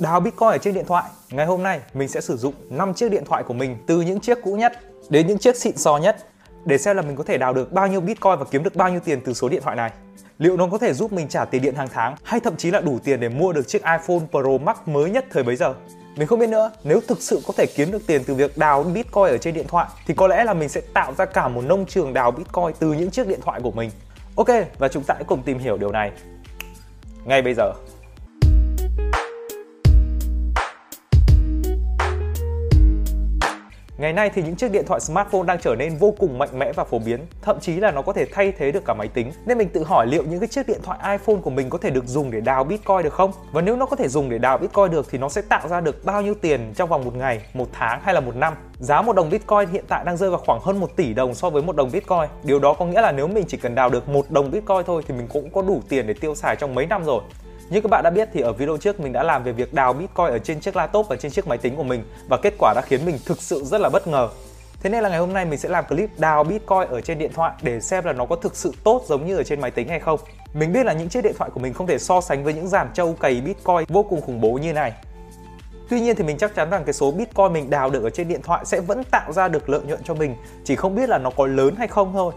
Đào Bitcoin ở trên điện thoại. Ngày hôm nay mình sẽ sử dụng 5 chiếc điện thoại của mình từ những chiếc cũ nhất đến những chiếc xịn sò nhất để xem là mình có thể đào được bao nhiêu Bitcoin và kiếm được bao nhiêu tiền từ số điện thoại này. Liệu nó có thể giúp mình trả tiền điện hàng tháng hay thậm chí là đủ tiền để mua được chiếc iPhone Pro Max mới nhất thời bấy giờ? Mình không biết nữa, nếu thực sự có thể kiếm được tiền từ việc đào Bitcoin ở trên điện thoại thì có lẽ là mình sẽ tạo ra cả một nông trường đào Bitcoin từ những chiếc điện thoại của mình. Ok, và chúng ta hãy cùng tìm hiểu điều này ngay bây giờ. Ngày nay thì những chiếc điện thoại smartphone đang trở nên vô cùng mạnh mẽ và phổ biến, thậm chí là nó có thể thay thế được cả máy tính. Nên mình tự hỏi liệu những cái chiếc điện thoại iPhone của mình có thể được dùng để đào Bitcoin được không? Và nếu nó có thể dùng để đào Bitcoin được thì nó sẽ tạo ra được bao nhiêu tiền trong vòng một ngày, một tháng hay là một năm? Giá một đồng Bitcoin hiện tại đang rơi vào khoảng hơn 1 tỷ đồng so với một đồng Bitcoin. Điều đó có nghĩa là nếu mình chỉ cần đào được một đồng Bitcoin thôi thì mình cũng có đủ tiền để tiêu xài trong mấy năm rồi. Như các bạn đã biết thì ở video trước mình đã làm về việc đào Bitcoin ở trên chiếc laptop và trên chiếc máy tính của mình và kết quả đã khiến mình thực sự rất là bất ngờ. Thế nên là ngày hôm nay mình sẽ làm clip đào Bitcoin ở trên điện thoại để xem là nó có thực sự tốt giống như ở trên máy tính hay không. Mình biết là những chiếc điện thoại của mình không thể so sánh với những dàn trâu cày Bitcoin vô cùng khủng bố như này. Tuy nhiên thì mình chắc chắn rằng cái số Bitcoin mình đào được ở trên điện thoại sẽ vẫn tạo ra được lợi nhuận cho mình, chỉ không biết là nó có lớn hay không thôi.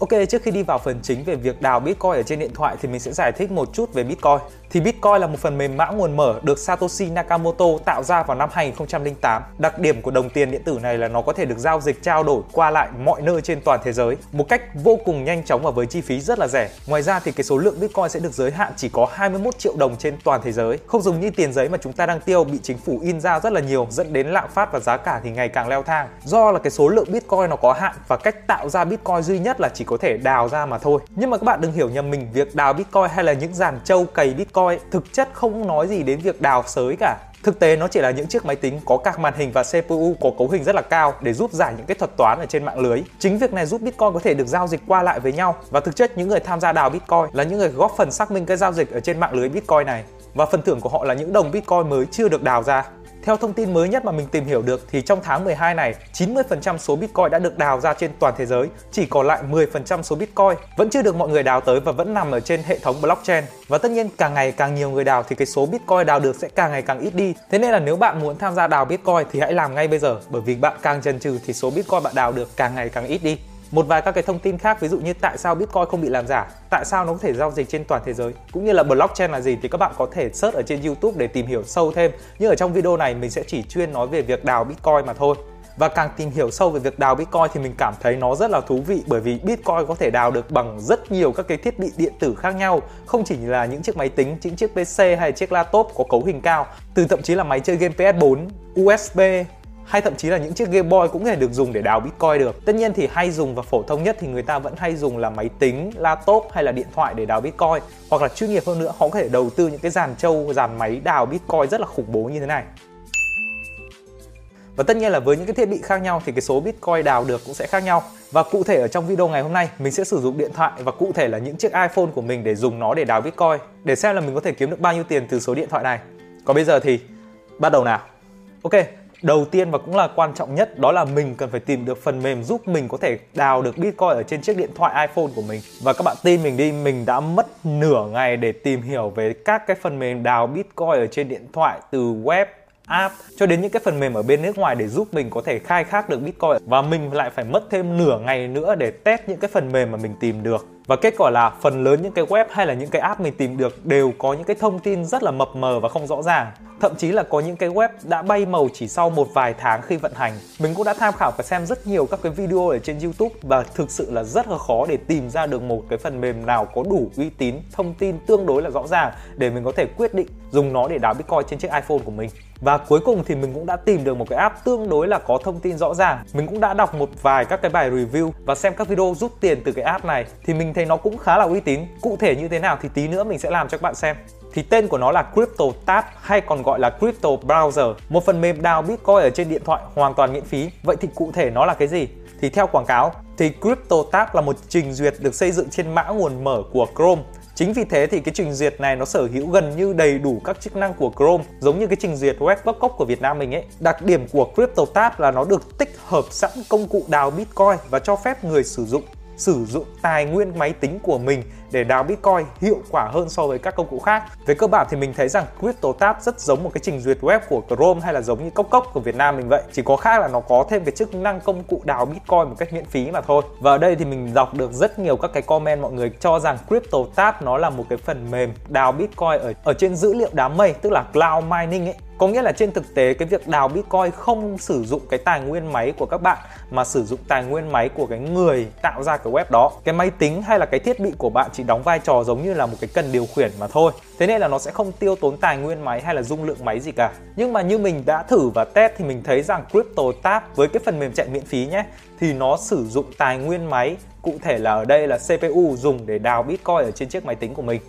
Ok, trước khi đi vào phần chính về việc đào Bitcoin ở trên điện thoại thì mình sẽ giải thích một chút về Bitcoin. Thì Bitcoin là một phần mềm mã nguồn mở được Satoshi Nakamoto tạo ra vào năm 2008. Đặc điểm của đồng tiền điện tử này là nó có thể được giao dịch trao đổi qua lại mọi nơi trên toàn thế giới một cách vô cùng nhanh chóng và với chi phí rất là rẻ. Ngoài ra thì cái số lượng Bitcoin sẽ được giới hạn chỉ có 21 triệu đồng trên toàn thế giới. Không giống như tiền giấy mà chúng ta đang tiêu bị chính phủ in ra rất là nhiều, dẫn đến lạm phát và giá cả thì ngày càng leo thang. Do là cái số lượng Bitcoin nó có hạn và cách tạo ra Bitcoin duy nhất là chỉ có thể đào ra mà thôi. Nhưng mà các bạn đừng hiểu nhầm mình, việc đào Bitcoin hay là những dàn trâu cày Bitcoin Bitcoin thực chất không nói gì đến việc đào sới cả. Thực tế nó chỉ là những chiếc máy tính có các màn hình và CPU có cấu hình rất là cao để giúp giải những cái thuật toán ở trên mạng lưới. Chính việc này giúp Bitcoin có thể được giao dịch qua lại với nhau và thực chất những người tham gia đào Bitcoin là những người góp phần xác minh cái giao dịch ở trên mạng lưới Bitcoin này và phần thưởng của họ là những đồng Bitcoin mới chưa được đào ra. Theo thông tin mới nhất mà mình tìm hiểu được thì trong tháng 12 này, 90% số Bitcoin đã được đào ra trên toàn thế giới, chỉ còn lại 10% số Bitcoin vẫn chưa được mọi người đào tới và vẫn nằm ở trên hệ thống blockchain. Và tất nhiên càng ngày càng nhiều người đào thì cái số Bitcoin đào được sẽ càng ngày càng ít đi. Thế nên là nếu bạn muốn tham gia đào Bitcoin thì hãy làm ngay bây giờ bởi vì bạn càng chần chừ thì số Bitcoin bạn đào được càng ngày càng ít đi một vài các cái thông tin khác ví dụ như tại sao Bitcoin không bị làm giả, tại sao nó có thể giao dịch trên toàn thế giới, cũng như là blockchain là gì thì các bạn có thể search ở trên YouTube để tìm hiểu sâu thêm. Nhưng ở trong video này mình sẽ chỉ chuyên nói về việc đào Bitcoin mà thôi. Và càng tìm hiểu sâu về việc đào Bitcoin thì mình cảm thấy nó rất là thú vị bởi vì Bitcoin có thể đào được bằng rất nhiều các cái thiết bị điện tử khác nhau, không chỉ là những chiếc máy tính, những chiếc PC hay chiếc laptop có cấu hình cao, từ thậm chí là máy chơi game PS4, USB hay thậm chí là những chiếc Game Boy cũng có thể được dùng để đào Bitcoin được. Tất nhiên thì hay dùng và phổ thông nhất thì người ta vẫn hay dùng là máy tính, laptop hay là điện thoại để đào Bitcoin hoặc là chuyên nghiệp hơn nữa họ có thể đầu tư những cái dàn trâu, dàn máy đào Bitcoin rất là khủng bố như thế này. Và tất nhiên là với những cái thiết bị khác nhau thì cái số Bitcoin đào được cũng sẽ khác nhau. Và cụ thể ở trong video ngày hôm nay mình sẽ sử dụng điện thoại và cụ thể là những chiếc iPhone của mình để dùng nó để đào Bitcoin để xem là mình có thể kiếm được bao nhiêu tiền từ số điện thoại này. Còn bây giờ thì bắt đầu nào. Ok, Đầu tiên và cũng là quan trọng nhất đó là mình cần phải tìm được phần mềm giúp mình có thể đào được Bitcoin ở trên chiếc điện thoại iPhone của mình. Và các bạn tin mình đi, mình đã mất nửa ngày để tìm hiểu về các cái phần mềm đào Bitcoin ở trên điện thoại từ web app cho đến những cái phần mềm ở bên nước ngoài để giúp mình có thể khai thác được Bitcoin. Và mình lại phải mất thêm nửa ngày nữa để test những cái phần mềm mà mình tìm được. Và kết quả là phần lớn những cái web hay là những cái app mình tìm được đều có những cái thông tin rất là mập mờ và không rõ ràng thậm chí là có những cái web đã bay màu chỉ sau một vài tháng khi vận hành. Mình cũng đã tham khảo và xem rất nhiều các cái video ở trên youtube và thực sự là rất là khó để tìm ra được một cái phần mềm nào có đủ uy tín, thông tin tương đối là rõ ràng để mình có thể quyết định dùng nó để đào bitcoin trên chiếc iphone của mình và cuối cùng thì mình cũng đã tìm được một cái app tương đối là có thông tin rõ ràng mình cũng đã đọc một vài các cái bài review và xem các video rút tiền từ cái app này thì mình thấy nó cũng khá là uy tín cụ thể như thế nào thì tí nữa mình sẽ làm cho các bạn xem thì tên của nó là Crypto Tab hay còn gọi là Crypto Browser, một phần mềm đào Bitcoin ở trên điện thoại hoàn toàn miễn phí. Vậy thì cụ thể nó là cái gì? Thì theo quảng cáo thì CryptoTab là một trình duyệt được xây dựng trên mã nguồn mở của Chrome Chính vì thế thì cái trình duyệt này nó sở hữu gần như đầy đủ các chức năng của Chrome, giống như cái trình duyệt web gốc của Việt Nam mình ấy. Đặc điểm của CryptoTab là nó được tích hợp sẵn công cụ đào Bitcoin và cho phép người sử dụng sử dụng tài nguyên máy tính của mình để đào Bitcoin hiệu quả hơn so với các công cụ khác. Về cơ bản thì mình thấy rằng CryptoTab rất giống một cái trình duyệt web của Chrome hay là giống như Cốc Cốc của Việt Nam mình vậy. Chỉ có khác là nó có thêm cái chức năng công cụ đào Bitcoin một cách miễn phí mà thôi. Và ở đây thì mình đọc được rất nhiều các cái comment mọi người cho rằng CryptoTab nó là một cái phần mềm đào Bitcoin ở ở trên dữ liệu đám mây, tức là cloud mining ấy có nghĩa là trên thực tế, cái việc đào Bitcoin không sử dụng cái tài nguyên máy của các bạn, mà sử dụng tài nguyên máy của cái người tạo ra cái web đó. Cái máy tính hay là cái thiết bị của bạn chỉ đóng vai trò giống như là một cái cần điều khiển mà thôi. Thế nên là nó sẽ không tiêu tốn tài nguyên máy hay là dung lượng máy gì cả. Nhưng mà như mình đã thử và test thì mình thấy rằng CryptoTab với cái phần mềm chạy miễn phí nhé, thì nó sử dụng tài nguyên máy cụ thể là ở đây là CPU dùng để đào Bitcoin ở trên chiếc máy tính của mình.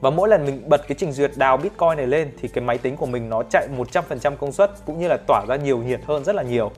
Và mỗi lần mình bật cái trình duyệt đào Bitcoin này lên thì cái máy tính của mình nó chạy 100% công suất cũng như là tỏa ra nhiều nhiệt hơn rất là nhiều.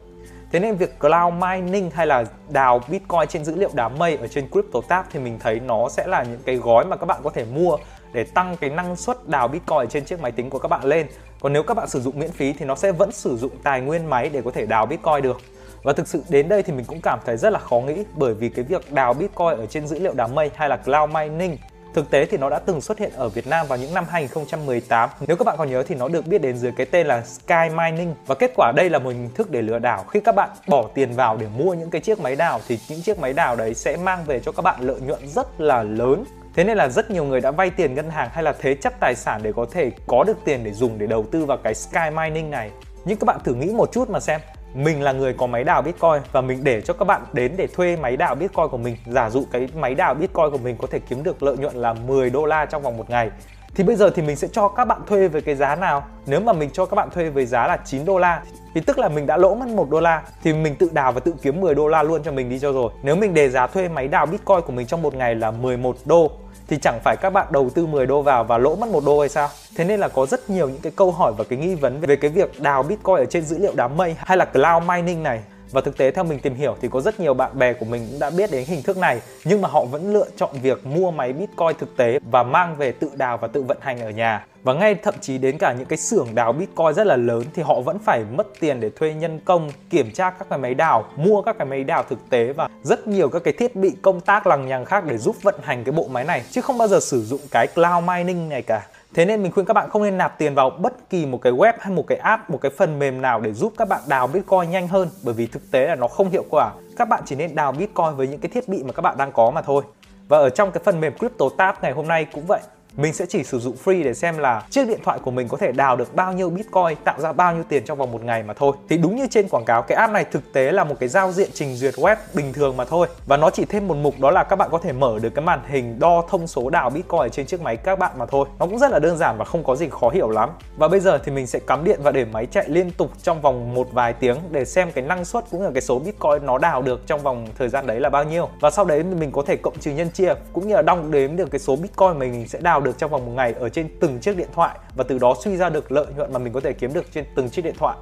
Thế nên việc cloud mining hay là đào Bitcoin trên dữ liệu đám mây ở trên CryptoTab thì mình thấy nó sẽ là những cái gói mà các bạn có thể mua để tăng cái năng suất đào Bitcoin trên chiếc máy tính của các bạn lên. Còn nếu các bạn sử dụng miễn phí thì nó sẽ vẫn sử dụng tài nguyên máy để có thể đào Bitcoin được. Và thực sự đến đây thì mình cũng cảm thấy rất là khó nghĩ bởi vì cái việc đào Bitcoin ở trên dữ liệu đám mây hay là cloud mining Thực tế thì nó đã từng xuất hiện ở Việt Nam vào những năm 2018. Nếu các bạn còn nhớ thì nó được biết đến dưới cái tên là Sky Mining và kết quả đây là một hình thức để lừa đảo. Khi các bạn bỏ tiền vào để mua những cái chiếc máy đào thì những chiếc máy đào đấy sẽ mang về cho các bạn lợi nhuận rất là lớn. Thế nên là rất nhiều người đã vay tiền ngân hàng hay là thế chấp tài sản để có thể có được tiền để dùng để đầu tư vào cái Sky Mining này. Nhưng các bạn thử nghĩ một chút mà xem, mình là người có máy đào Bitcoin và mình để cho các bạn đến để thuê máy đào Bitcoin của mình. Giả dụ cái máy đào Bitcoin của mình có thể kiếm được lợi nhuận là 10 đô la trong vòng một ngày. Thì bây giờ thì mình sẽ cho các bạn thuê với cái giá nào? Nếu mà mình cho các bạn thuê với giá là 9 đô la, thì tức là mình đã lỗ mất 1 đô la, thì mình tự đào và tự kiếm 10 đô la luôn cho mình đi cho rồi. Nếu mình đề giá thuê máy đào Bitcoin của mình trong một ngày là 11 đô thì chẳng phải các bạn đầu tư 10 đô vào và lỗ mất một đô hay sao? Thế nên là có rất nhiều những cái câu hỏi và cái nghi vấn về cái việc đào Bitcoin ở trên dữ liệu đám mây hay là cloud mining này và thực tế theo mình tìm hiểu thì có rất nhiều bạn bè của mình cũng đã biết đến hình thức này nhưng mà họ vẫn lựa chọn việc mua máy Bitcoin thực tế và mang về tự đào và tự vận hành ở nhà. Và ngay thậm chí đến cả những cái xưởng đào Bitcoin rất là lớn thì họ vẫn phải mất tiền để thuê nhân công, kiểm tra các cái máy đào, mua các cái máy đào thực tế và rất nhiều các cái thiết bị công tác lằng nhằng khác để giúp vận hành cái bộ máy này chứ không bao giờ sử dụng cái cloud mining này cả. Thế nên mình khuyên các bạn không nên nạp tiền vào bất kỳ một cái web hay một cái app, một cái phần mềm nào để giúp các bạn đào Bitcoin nhanh hơn bởi vì thực tế là nó không hiệu quả. Các bạn chỉ nên đào Bitcoin với những cái thiết bị mà các bạn đang có mà thôi. Và ở trong cái phần mềm CryptoTab ngày hôm nay cũng vậy mình sẽ chỉ sử dụng free để xem là chiếc điện thoại của mình có thể đào được bao nhiêu bitcoin, tạo ra bao nhiêu tiền trong vòng một ngày mà thôi. Thì đúng như trên quảng cáo, cái app này thực tế là một cái giao diện trình duyệt web bình thường mà thôi. Và nó chỉ thêm một mục, đó là các bạn có thể mở được cái màn hình đo thông số đào bitcoin trên chiếc máy các bạn mà thôi. Nó cũng rất là đơn giản và không có gì khó hiểu lắm. Và bây giờ thì mình sẽ cắm điện và để máy chạy liên tục trong vòng một vài tiếng để xem cái năng suất cũng như là cái số bitcoin nó đào được trong vòng thời gian đấy là bao nhiêu. Và sau đấy mình có thể cộng trừ nhân chia, cũng như là đong đếm được cái số bitcoin mình sẽ đào được trong vòng một ngày ở trên từng chiếc điện thoại và từ đó suy ra được lợi nhuận mà mình có thể kiếm được trên từng chiếc điện thoại.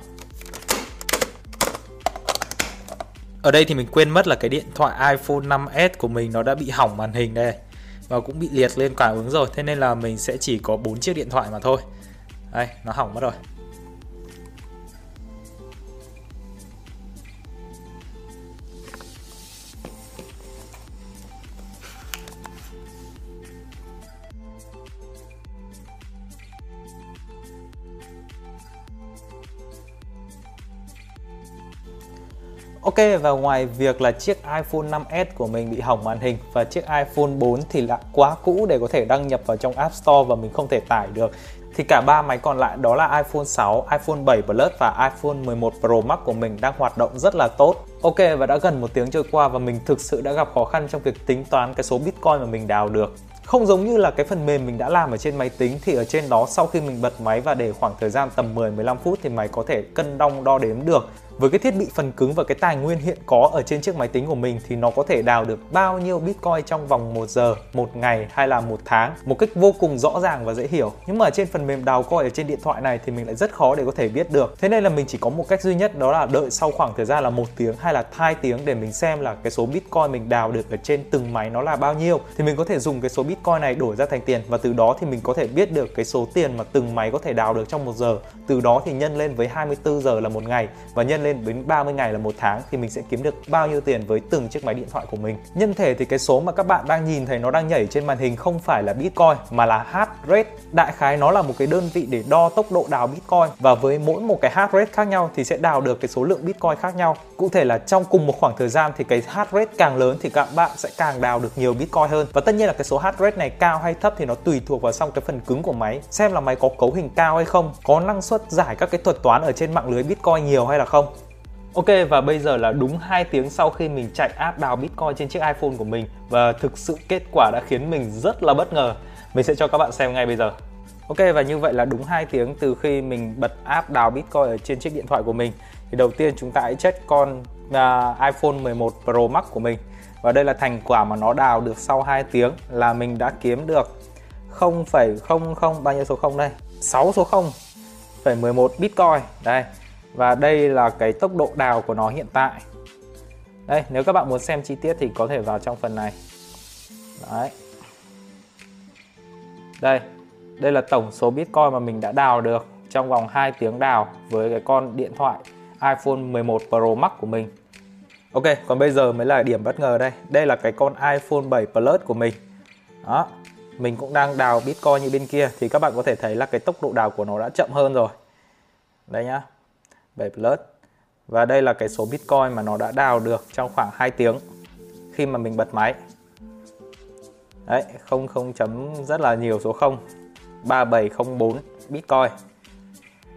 Ở đây thì mình quên mất là cái điện thoại iPhone 5s của mình nó đã bị hỏng màn hình đây và cũng bị liệt lên cảm ứng rồi thế nên là mình sẽ chỉ có bốn chiếc điện thoại mà thôi. Đây, nó hỏng mất rồi. Ok và ngoài việc là chiếc iPhone 5s của mình bị hỏng màn hình và chiếc iPhone 4 thì lại quá cũ để có thể đăng nhập vào trong App Store và mình không thể tải được thì cả ba máy còn lại đó là iPhone 6, iPhone 7 Plus và iPhone 11 Pro Max của mình đang hoạt động rất là tốt. Ok và đã gần một tiếng trôi qua và mình thực sự đã gặp khó khăn trong việc tính toán cái số Bitcoin mà mình đào được. Không giống như là cái phần mềm mình đã làm ở trên máy tính thì ở trên đó sau khi mình bật máy và để khoảng thời gian tầm 10-15 phút thì máy có thể cân đong đo đếm được với cái thiết bị phần cứng và cái tài nguyên hiện có ở trên chiếc máy tính của mình thì nó có thể đào được bao nhiêu bitcoin trong vòng 1 giờ, một ngày hay là một tháng một cách vô cùng rõ ràng và dễ hiểu. Nhưng mà trên phần mềm đào coin ở trên điện thoại này thì mình lại rất khó để có thể biết được. Thế nên là mình chỉ có một cách duy nhất đó là đợi sau khoảng thời gian là một tiếng hay là hai tiếng để mình xem là cái số bitcoin mình đào được ở trên từng máy nó là bao nhiêu thì mình có thể dùng cái số bitcoin này đổi ra thành tiền và từ đó thì mình có thể biết được cái số tiền mà từng máy có thể đào được trong một giờ. Từ đó thì nhân lên với 24 giờ là một ngày và nhân lên lên đến 30 ngày là một tháng thì mình sẽ kiếm được bao nhiêu tiền với từng chiếc máy điện thoại của mình. Nhân thể thì cái số mà các bạn đang nhìn thấy nó đang nhảy trên màn hình không phải là Bitcoin mà là hash rate. Đại khái nó là một cái đơn vị để đo tốc độ đào Bitcoin và với mỗi một cái hash rate khác nhau thì sẽ đào được cái số lượng Bitcoin khác nhau. Cụ thể là trong cùng một khoảng thời gian thì cái hash rate càng lớn thì các bạn sẽ càng đào được nhiều Bitcoin hơn. Và tất nhiên là cái số hash rate này cao hay thấp thì nó tùy thuộc vào xong cái phần cứng của máy, xem là máy có cấu hình cao hay không, có năng suất giải các cái thuật toán ở trên mạng lưới Bitcoin nhiều hay là không. Ok và bây giờ là đúng 2 tiếng sau khi mình chạy app đào Bitcoin trên chiếc iPhone của mình và thực sự kết quả đã khiến mình rất là bất ngờ. Mình sẽ cho các bạn xem ngay bây giờ. Ok và như vậy là đúng 2 tiếng từ khi mình bật app đào Bitcoin ở trên chiếc điện thoại của mình. Thì đầu tiên chúng ta hãy check con uh, iPhone 11 Pro Max của mình. Và đây là thành quả mà nó đào được sau 2 tiếng là mình đã kiếm được 0,00 bao nhiêu số 0 đây? 6 số 0 11 Bitcoin. Đây. Và đây là cái tốc độ đào của nó hiện tại. Đây, nếu các bạn muốn xem chi tiết thì có thể vào trong phần này. Đấy. Đây, đây là tổng số Bitcoin mà mình đã đào được trong vòng 2 tiếng đào với cái con điện thoại iPhone 11 Pro Max của mình. Ok, còn bây giờ mới là điểm bất ngờ đây. Đây là cái con iPhone 7 Plus của mình. Đó, mình cũng đang đào Bitcoin như bên kia thì các bạn có thể thấy là cái tốc độ đào của nó đã chậm hơn rồi. Đây nhá. 7 Plus. Và đây là cái số Bitcoin mà nó đã đào được trong khoảng 2 tiếng khi mà mình bật máy. Đấy, 00 chấm rất là nhiều số 0. 3704 Bitcoin.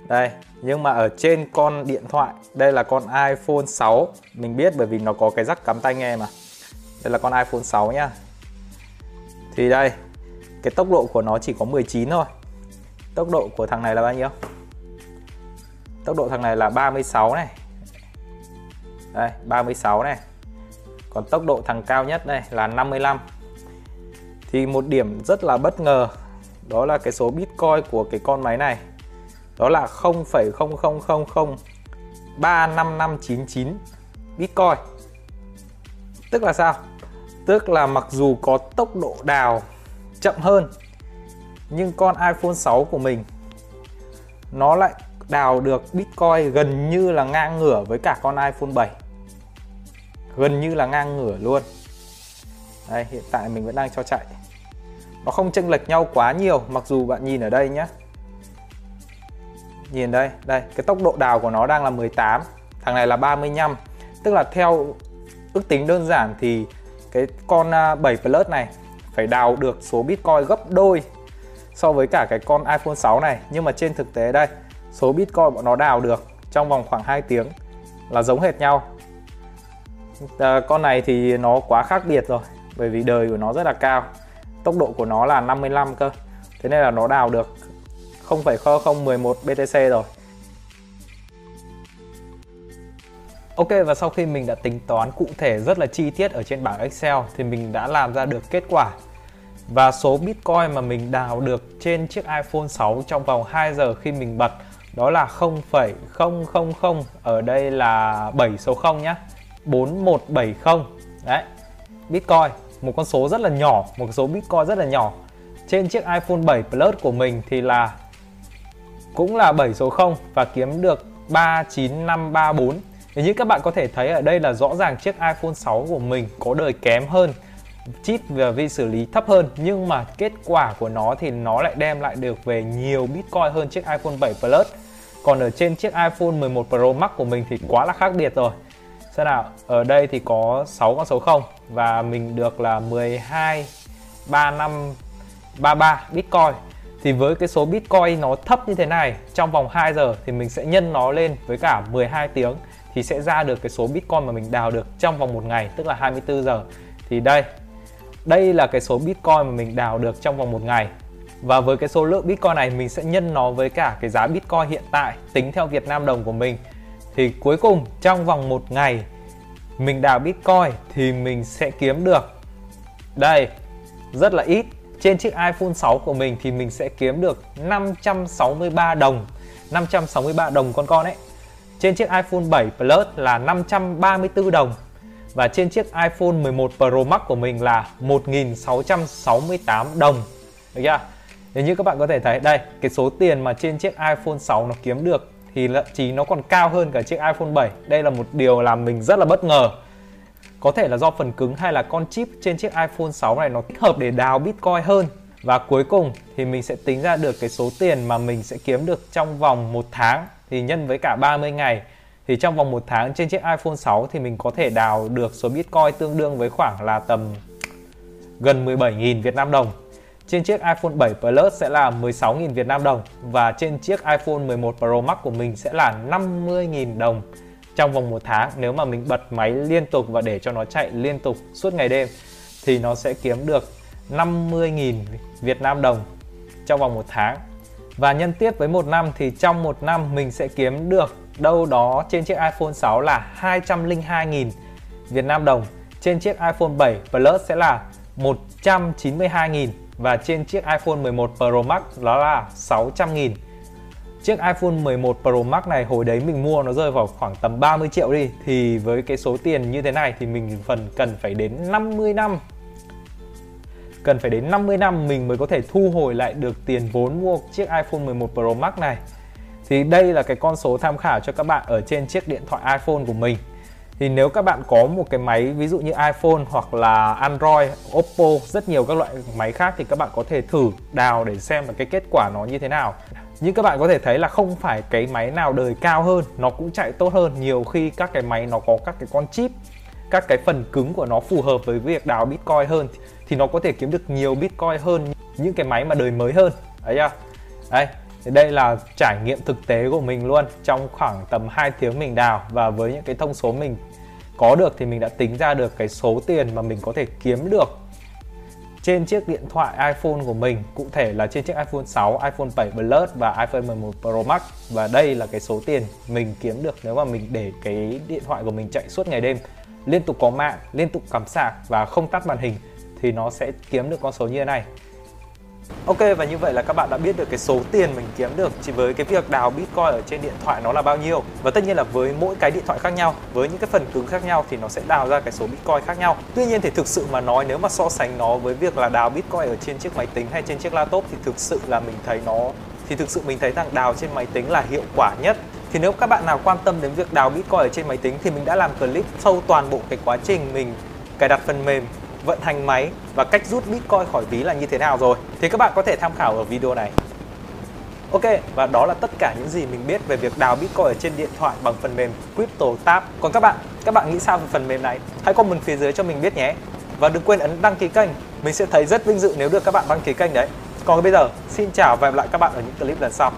Đây, nhưng mà ở trên con điện thoại, đây là con iPhone 6. Mình biết bởi vì nó có cái rắc cắm tai nghe mà. Đây là con iPhone 6 nhá. Thì đây, cái tốc độ của nó chỉ có 19 thôi. Tốc độ của thằng này là bao nhiêu? Tốc độ thằng này là 36 này. Đây, 36 này. Còn tốc độ thằng cao nhất đây là 55. Thì một điểm rất là bất ngờ đó là cái số Bitcoin của cái con máy này. Đó là 0,000035599 Bitcoin. Tức là sao? Tức là mặc dù có tốc độ đào chậm hơn nhưng con iPhone 6 của mình nó lại đào được Bitcoin gần như là ngang ngửa với cả con iPhone 7 gần như là ngang ngửa luôn. Đây, hiện tại mình vẫn đang cho chạy. Nó không chênh lệch nhau quá nhiều, mặc dù bạn nhìn ở đây nhé nhìn đây đây, cái tốc độ đào của nó đang là 18 thằng này là 35 tức là theo ước tính đơn giản thì cái con à, 7 Plus này phải đào được số Bitcoin gấp đôi so với cả cái con iPhone 6 này. Nhưng mà trên thực tế đây số Bitcoin bọn nó đào được trong vòng khoảng 2 tiếng là giống hệt nhau. À, con này thì nó quá khác biệt rồi bởi vì đời của nó rất là cao tốc độ của nó là 55 cơ. Thế nên là nó đào được 0,0011 BTC rồi. Ok và sau khi mình đã tính toán cụ thể rất là chi tiết ở trên bảng Excel thì mình đã làm ra được kết quả. Và số Bitcoin mà mình đào được trên chiếc iPhone 6 trong vòng 2 giờ khi mình bật đó là 0,000 ở đây là 7 số 0 nhá. 4170 đấy Bitcoin một con số rất là nhỏ một số Bitcoin rất là nhỏ. Trên chiếc iPhone 7 Plus của mình thì là cũng là 7 số 0 và kiếm được 39534 thì như các bạn có thể thấy ở đây là rõ ràng chiếc iPhone 6 của mình có đời kém hơn chip và vi xử lý thấp hơn. Nhưng mà kết quả của nó thì nó lại đem lại được về nhiều Bitcoin hơn chiếc iPhone 7 Plus còn ở trên chiếc iPhone 11 Pro Max của mình thì quá là khác biệt rồi Xem nào, ở đây thì có 6 con số 0 và mình được là 12 35 33 Bitcoin. Thì với cái số Bitcoin nó thấp như thế này trong vòng 2 giờ thì mình sẽ nhân nó lên với cả 12 tiếng thì sẽ ra được cái số Bitcoin mà mình đào được trong vòng một ngày tức là 24 giờ. Thì đây, đây là cái số Bitcoin mà mình đào được trong vòng một ngày. Và với cái số lượng Bitcoin này, mình sẽ nhân nó với cả cái giá Bitcoin hiện tại, tính theo Việt Nam đồng của mình. Thì cuối cùng, trong vòng một ngày, mình đào Bitcoin thì mình sẽ kiếm được, đây, rất là ít. Trên chiếc iPhone 6 của mình thì mình sẽ kiếm được 563 đồng 563 đồng con con ấy. Trên chiếc iPhone 7 Plus là 534 đồng và trên chiếc iPhone 11 Pro Max của mình là 1668 đồng. Được chưa? Nếu như các bạn có thể thấy, đây, cái số tiền mà trên chiếc iPhone 6 nó kiếm được thì thậm chí nó còn cao hơn cả chiếc iPhone 7. Đây là một điều làm mình rất là bất ngờ. Có thể là do phần cứng hay là con chip trên chiếc iPhone 6 này nó thích hợp để đào Bitcoin hơn. Và cuối cùng thì mình sẽ tính ra được cái số tiền mà mình sẽ kiếm được trong vòng một tháng thì nhân với cả 30 ngày, thì trong vòng một tháng trên chiếc iPhone 6 thì mình có thể đào được số Bitcoin tương đương với khoảng là tầm gần 17.000 Việt Nam đồng. Trên chiếc iPhone 7 Plus sẽ là 16.000 Việt Nam đồng và trên chiếc iPhone 11 Pro Max của mình sẽ là 50.000 đồng trong vòng một tháng nếu mà mình bật máy liên tục và để cho nó chạy liên tục suốt ngày đêm thì nó sẽ kiếm được 50.000 Việt Nam đồng trong vòng một tháng. Và nhân tiếp với một năm thì trong một năm mình sẽ kiếm được đâu đó trên chiếc iPhone 6 là 202.000 Việt Nam đồng. Trên chiếc iPhone 7 Plus sẽ là 192.000 và trên chiếc iPhone 11 Pro Max đó là 600.000 Chiếc iPhone 11 Pro Max này, hồi đấy mình mua nó rơi vào khoảng tầm 30 triệu đi. Thì với cái số tiền như thế này thì mình phần cần phải đến 50 năm. Cần phải đến 50 năm mình mới có thể thu hồi lại được tiền vốn mua chiếc iPhone 11 Pro Max này. Thì đây là cái con số tham khảo cho các bạn ở trên chiếc điện thoại iPhone của mình thì nếu các bạn có một cái máy ví dụ như iPhone hoặc là Android, Oppo, rất nhiều các loại máy khác thì các bạn có thể thử đào để xem là cái kết quả nó như thế nào. Nhưng các bạn có thể thấy là không phải cái máy nào đời cao hơn nó cũng chạy tốt hơn. Nhiều khi các cái máy nó có các cái con chip, các cái phần cứng của nó phù hợp với việc đào Bitcoin hơn thì nó có thể kiếm được nhiều Bitcoin hơn những cái máy mà đời mới hơn. Đấy chưa? Đây, thì đây là trải nghiệm thực tế của mình luôn trong khoảng tầm 2 tiếng mình đào. Và với những cái thông số mình có được thì mình đã tính ra được cái số tiền mà mình có thể kiếm được trên chiếc điện thoại iPhone của mình. Cụ thể là trên chiếc iPhone 6, iPhone 7 Plus và iPhone 11 Pro Max. Và đây là cái số tiền mình kiếm được nếu mà mình để cái điện thoại của mình chạy suốt ngày đêm liên tục có mạng, liên tục cắm sạc và không tắt màn hình thì nó sẽ kiếm được con số như thế này. Ok và như vậy là các bạn đã biết được cái số tiền mình kiếm được chỉ với cái việc đào Bitcoin ở trên điện thoại nó là bao nhiêu. Và tất nhiên là với mỗi cái điện thoại khác nhau, với những cái phần cứng khác nhau thì nó sẽ đào ra cái số Bitcoin khác nhau. Tuy nhiên thì thực sự mà nói nếu mà so sánh nó với việc là đào Bitcoin ở trên chiếc máy tính hay trên chiếc laptop thì thực sự là mình thấy nó thì thực sự mình thấy rằng đào trên máy tính là hiệu quả nhất. Thì nếu các bạn nào quan tâm đến việc đào Bitcoin ở trên máy tính thì mình đã làm clip sâu toàn bộ cái quá trình mình cài đặt phần mềm vận hành máy và cách rút Bitcoin khỏi ví là như thế nào rồi thì các bạn có thể tham khảo ở video này. Ok, và đó là tất cả những gì mình biết về việc đào Bitcoin ở trên điện thoại bằng phần mềm CryptoTab. Còn các bạn, các bạn nghĩ sao về phần mềm này? Hãy comment phía dưới cho mình biết nhé. Và đừng quên ấn đăng ký kênh, mình sẽ thấy rất vinh dự nếu được các bạn đăng ký kênh đấy. Còn bây giờ, xin chào và hẹn gặp lại các bạn ở những clip lần sau.